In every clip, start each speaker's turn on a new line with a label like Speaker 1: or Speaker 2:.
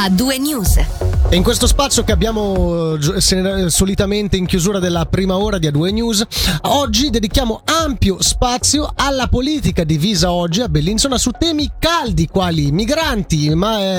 Speaker 1: a due news.
Speaker 2: E in questo spazio che abbiamo eh, solitamente in chiusura della prima ora di A2 News, oggi dedichiamo ampio spazio alla politica divisa oggi a Bellinzona su temi caldi quali migranti, eh,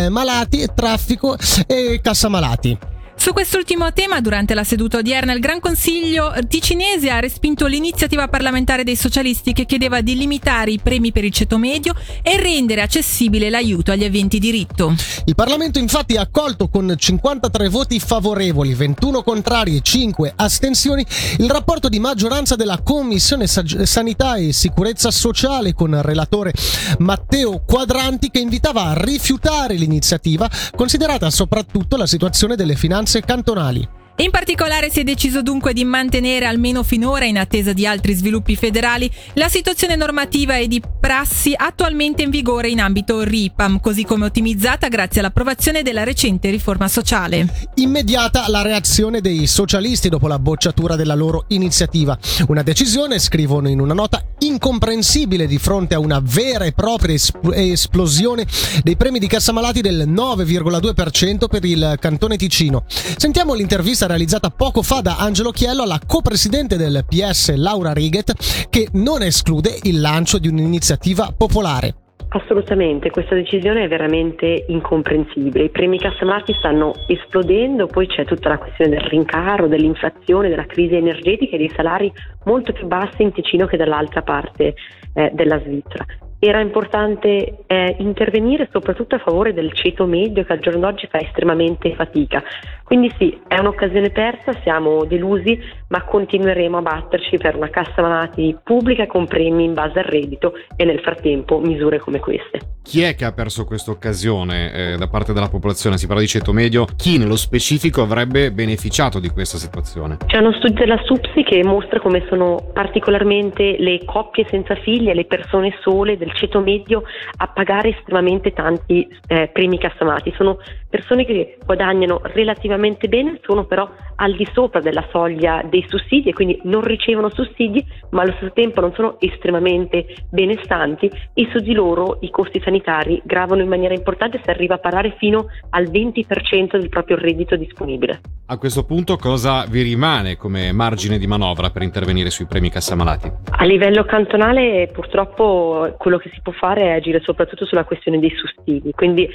Speaker 2: malati, traffico e cassamalati.
Speaker 3: Su quest'ultimo tema, durante la seduta odierna, il Gran Consiglio ticinese ha respinto l'iniziativa parlamentare dei socialisti che chiedeva di limitare i premi per il ceto medio e rendere accessibile l'aiuto agli aventi diritto.
Speaker 2: Il Parlamento infatti ha accolto con 53 voti favorevoli, 21 contrari e 5 astensioni il rapporto di maggioranza della Commissione Sanità e Sicurezza Sociale con relatore Matteo Quadranti che invitava a rifiutare l'iniziativa, considerata soprattutto la situazione delle finanze finanze cantonali.
Speaker 3: In particolare si è deciso dunque di mantenere almeno finora, in attesa di altri sviluppi federali, la situazione normativa e di prassi attualmente in vigore in ambito RIPAM, così come ottimizzata grazie all'approvazione della recente riforma sociale.
Speaker 2: Immediata la reazione dei socialisti dopo la bocciatura della loro iniziativa. Una decisione, scrivono in una nota, incomprensibile di fronte a una vera e propria esplosione dei premi di cassamalati del 9,2% per il cantone Ticino. Sentiamo l'intervista realizzata poco fa da Angelo Chiello alla copresidente del PS Laura Riget che non esclude il lancio di un'iniziativa popolare.
Speaker 4: Assolutamente, questa decisione è veramente incomprensibile. I premi Cassamarti stanno esplodendo, poi c'è tutta la questione del rincaro, dell'inflazione, della crisi energetica e dei salari molto più bassi in Ticino che dall'altra parte eh, della Svizzera era importante eh, intervenire soprattutto a favore del ceto medio che al giorno d'oggi fa estremamente fatica. Quindi sì, è un'occasione persa, siamo delusi, ma continueremo a batterci per una cassa malati pubblica con premi in base al reddito e nel frattempo misure come queste.
Speaker 5: Chi è che ha perso questa occasione eh, da parte della popolazione? Si parla di ceto medio, chi nello specifico avrebbe beneficiato di questa situazione?
Speaker 4: C'è uno studio della SUPSI che mostra come sono particolarmente le coppie senza figli e le persone sole del ceto medio a pagare estremamente tanti eh, premi cassamati. Sono persone che guadagnano relativamente bene, sono però al di sopra della soglia dei sussidi e quindi non ricevono sussidi, ma allo stesso tempo non sono estremamente benestanti e su di loro i costi sanitari gravano in maniera importante se arriva a parlare fino al 20% del proprio reddito disponibile.
Speaker 5: A questo punto cosa vi rimane come margine di manovra per intervenire sui premi cassamalati?
Speaker 4: A livello cantonale purtroppo quello che si può fare è agire soprattutto sulla questione dei sussidi, quindi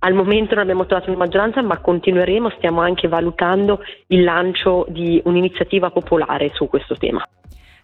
Speaker 4: al momento non abbiamo trovato una maggioranza, ma continueremo, stiamo anche valutando il lancio di un'iniziativa popolare su questo tema.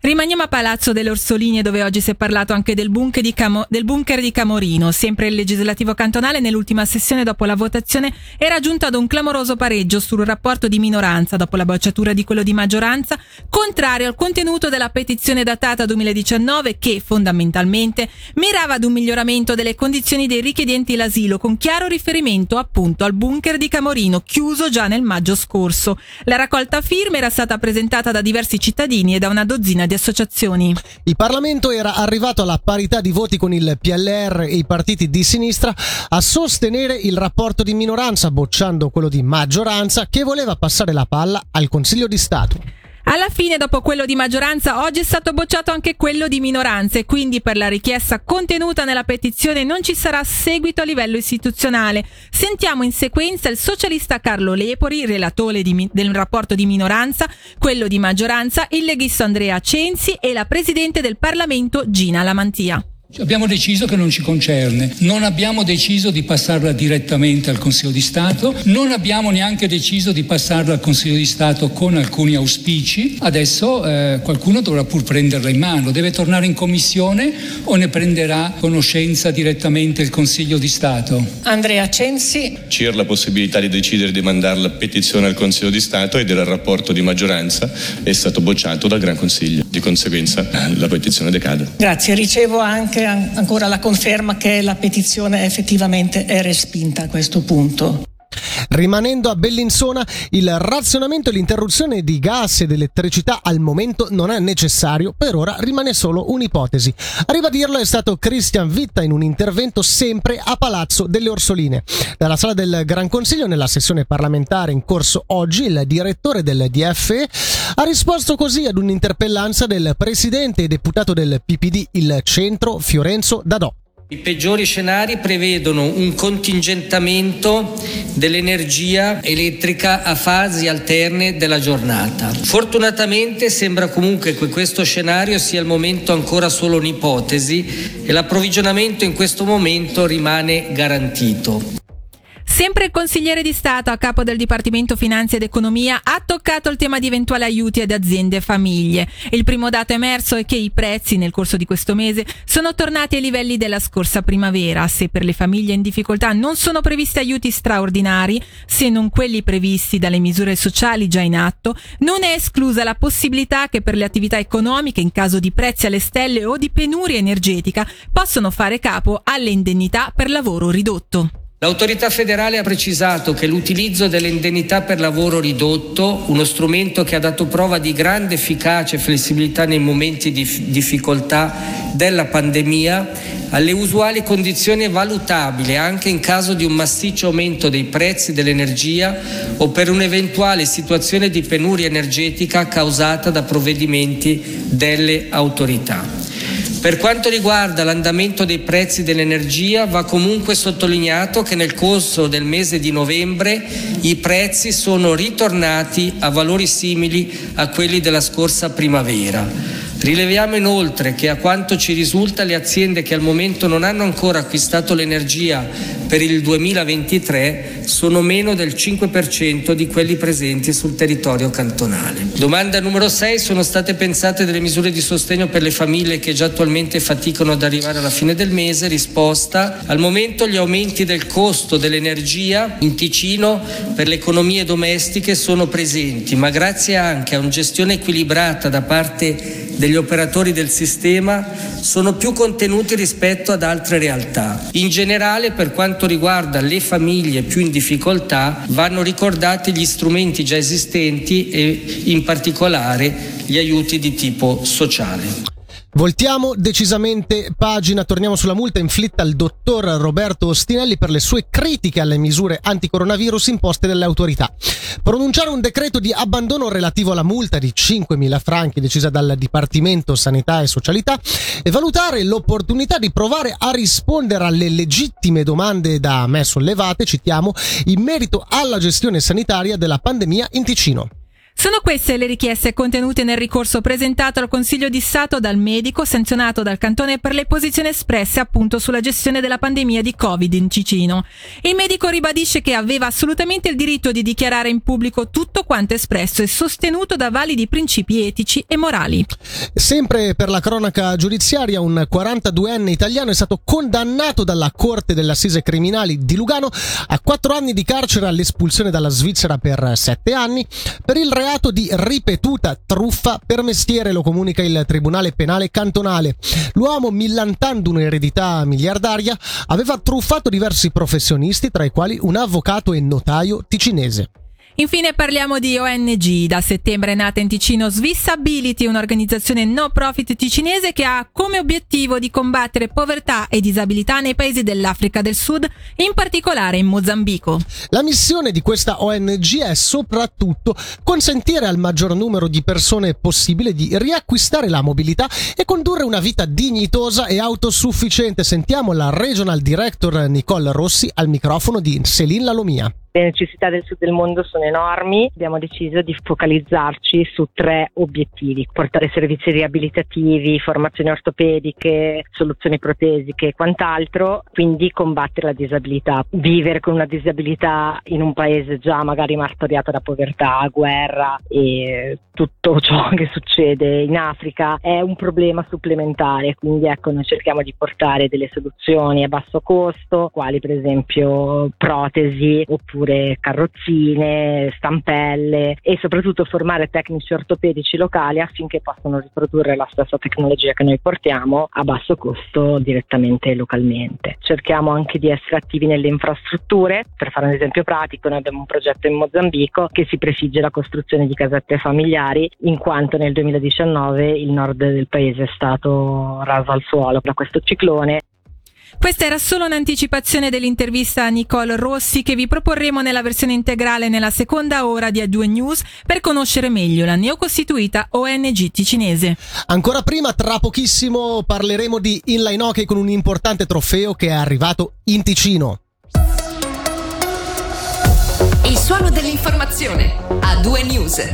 Speaker 3: Rimaniamo a Palazzo delle Orsoline dove oggi si è parlato anche del bunker, di Camo- del bunker di Camorino. Sempre il legislativo cantonale nell'ultima sessione dopo la votazione era giunto ad un clamoroso pareggio sul rapporto di minoranza dopo la bocciatura di quello di maggioranza, contrario al contenuto della petizione datata 2019 che fondamentalmente mirava ad un miglioramento delle condizioni dei richiedenti l'asilo con chiaro riferimento appunto al bunker di Camorino chiuso già nel maggio scorso. La raccolta firme era stata presentata da diversi cittadini e da una dozzina di associazioni.
Speaker 2: Il Parlamento era arrivato alla parità di voti con il PLR e i partiti di sinistra a sostenere il rapporto di minoranza, bocciando quello di maggioranza che voleva passare la palla al Consiglio di Stato.
Speaker 3: Alla fine, dopo quello di maggioranza, oggi è stato bocciato anche quello di minoranza e quindi per la richiesta contenuta nella petizione non ci sarà seguito a livello istituzionale. Sentiamo in sequenza il socialista Carlo Lepori, relatore di, del rapporto di minoranza, quello di maggioranza, il leghista Andrea Censi e la presidente del Parlamento Gina Lamantia.
Speaker 6: Abbiamo deciso che non ci concerne, non abbiamo deciso di passarla direttamente al Consiglio di Stato, non abbiamo neanche deciso di passarla al Consiglio di Stato con alcuni auspici, adesso eh, qualcuno dovrà pur prenderla in mano, deve tornare in Commissione o ne prenderà conoscenza direttamente il Consiglio di Stato?
Speaker 7: Andrea Censi.
Speaker 8: C'era la possibilità di decidere di mandare la petizione al Consiglio di Stato ed era il rapporto di maggioranza, è stato bocciato dal Gran Consiglio, di conseguenza la petizione decade.
Speaker 7: Grazie, ricevo anche ancora la conferma che la petizione effettivamente è respinta a questo punto.
Speaker 2: Rimanendo a Bellinzona, il razionamento e l'interruzione di gas ed elettricità al momento non è necessario, per ora rimane solo un'ipotesi. A ribadirlo è stato Christian Vitta in un intervento sempre a Palazzo delle Orsoline. Dalla sala del Gran Consiglio, nella sessione parlamentare in corso oggi, il direttore del DFE ha risposto così ad un'interpellanza del presidente e deputato del PPD, il centro, Fiorenzo Dadò.
Speaker 1: I peggiori scenari prevedono un contingentamento dell'energia elettrica a fasi alterne della giornata. Fortunatamente sembra comunque che questo scenario sia al momento ancora solo un'ipotesi e l'approvvigionamento in questo momento rimane garantito.
Speaker 3: Sempre il consigliere di Stato a capo del Dipartimento Finanza ed Economia ha toccato il tema di eventuali aiuti ad aziende e famiglie. Il primo dato emerso è che i prezzi nel corso di questo mese sono tornati ai livelli della scorsa primavera. Se per le famiglie in difficoltà non sono previsti aiuti straordinari, se non quelli previsti dalle misure sociali già in atto, non è esclusa la possibilità che per le attività economiche in caso di prezzi alle stelle o di penuria energetica possano fare capo alle indennità per lavoro ridotto.
Speaker 1: L'autorità federale ha precisato che l'utilizzo delle indennità per lavoro ridotto, uno strumento che ha dato prova di grande efficacia e flessibilità nei momenti di difficoltà della pandemia, alle usuali condizioni è valutabile anche in caso di un massiccio aumento dei prezzi dell'energia o per un'eventuale situazione di penuria energetica causata da provvedimenti delle autorità. Per quanto riguarda l'andamento dei prezzi dell'energia, va comunque sottolineato che nel corso del mese di novembre i prezzi sono ritornati a valori simili a quelli della scorsa primavera. Rileviamo inoltre che a quanto ci risulta le aziende che al momento non hanno ancora acquistato l'energia per il 2023 sono meno del 5% di quelli presenti sul territorio cantonale. Domanda numero 6. Sono state pensate delle misure di sostegno per le famiglie che già attualmente faticano ad arrivare alla fine del mese? Risposta. Al momento gli aumenti del costo dell'energia in Ticino per le economie domestiche sono presenti, ma grazie anche a una gestione equilibrata da parte degli operatori del sistema sono più contenuti rispetto ad altre realtà. In generale, per quanto riguarda le famiglie più in difficoltà, vanno ricordati gli strumenti già esistenti e in particolare gli aiuti di tipo sociale.
Speaker 2: Voltiamo decisamente pagina, torniamo sulla multa inflitta al dottor Roberto Ostinelli per le sue critiche alle misure anticoronavirus imposte dalle autorità. Pronunciare un decreto di abbandono relativo alla multa di 5.000 franchi decisa dal Dipartimento Sanità e Socialità e valutare l'opportunità di provare a rispondere alle legittime domande da me sollevate, citiamo, in merito alla gestione sanitaria della pandemia in Ticino.
Speaker 3: Sono queste le richieste contenute nel ricorso presentato al Consiglio di Stato dal medico sanzionato dal Cantone per le posizioni espresse appunto sulla gestione della pandemia di Covid in Cicino. Il medico ribadisce che aveva assolutamente il diritto di dichiarare in pubblico tutto quanto espresso e sostenuto da validi principi etici e morali.
Speaker 2: Sempre per la cronaca giudiziaria, un 42enne italiano è stato condannato dalla Corte dell'Assise Criminali di Lugano a quattro anni di carcere all'espulsione dalla Svizzera per sette anni per il reato di ripetuta truffa per mestiere, lo comunica il Tribunale Penale Cantonale. L'uomo, millantando un'eredità miliardaria, aveva truffato diversi professionisti, tra i quali un avvocato e notaio ticinese.
Speaker 3: Infine parliamo di ONG. Da settembre è nata in Ticino Swissability, un'organizzazione no profit ticinese che ha come obiettivo di combattere povertà e disabilità nei paesi dell'Africa del Sud, in particolare in Mozambico.
Speaker 2: La missione di questa ONG è soprattutto consentire al maggior numero di persone possibile di riacquistare la mobilità e condurre una vita dignitosa e autosufficiente. Sentiamo la Regional Director Nicole Rossi al microfono di Céline Lalomia.
Speaker 9: Le necessità del sud del mondo sono enormi, abbiamo deciso di focalizzarci su tre obiettivi, portare servizi riabilitativi, formazioni ortopediche, soluzioni protesiche e quant'altro, quindi combattere la disabilità. Vivere con una disabilità in un paese già magari martoriato da povertà, guerra e tutto ciò che succede in Africa è un problema supplementare, quindi ecco noi cerchiamo di portare delle soluzioni a basso costo, quali per esempio protesi oppure oppure carrozzine, stampelle e soprattutto formare tecnici ortopedici locali affinché possano riprodurre la stessa tecnologia che noi portiamo a basso costo direttamente localmente. Cerchiamo anche di essere attivi nelle infrastrutture, per fare un esempio pratico noi abbiamo un progetto in Mozambico che si prefigge la costruzione di casette familiari in quanto nel 2019 il nord del paese è stato raso al suolo da questo ciclone
Speaker 3: Questa era solo un'anticipazione dell'intervista a Nicole Rossi che vi proporremo nella versione integrale nella seconda ora di A2 News per conoscere meglio la neocostituita ONG ticinese.
Speaker 2: Ancora prima, tra pochissimo, parleremo di inline hockey con un importante trofeo che è arrivato in Ticino.
Speaker 10: Il suono dell'informazione. A2 News.